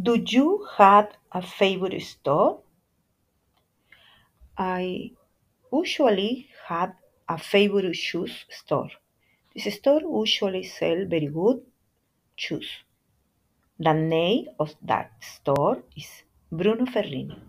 Do you have a favorite store? I usually have a favorite shoes store. This store usually sell very good shoes. The name of that store is Bruno Ferrini.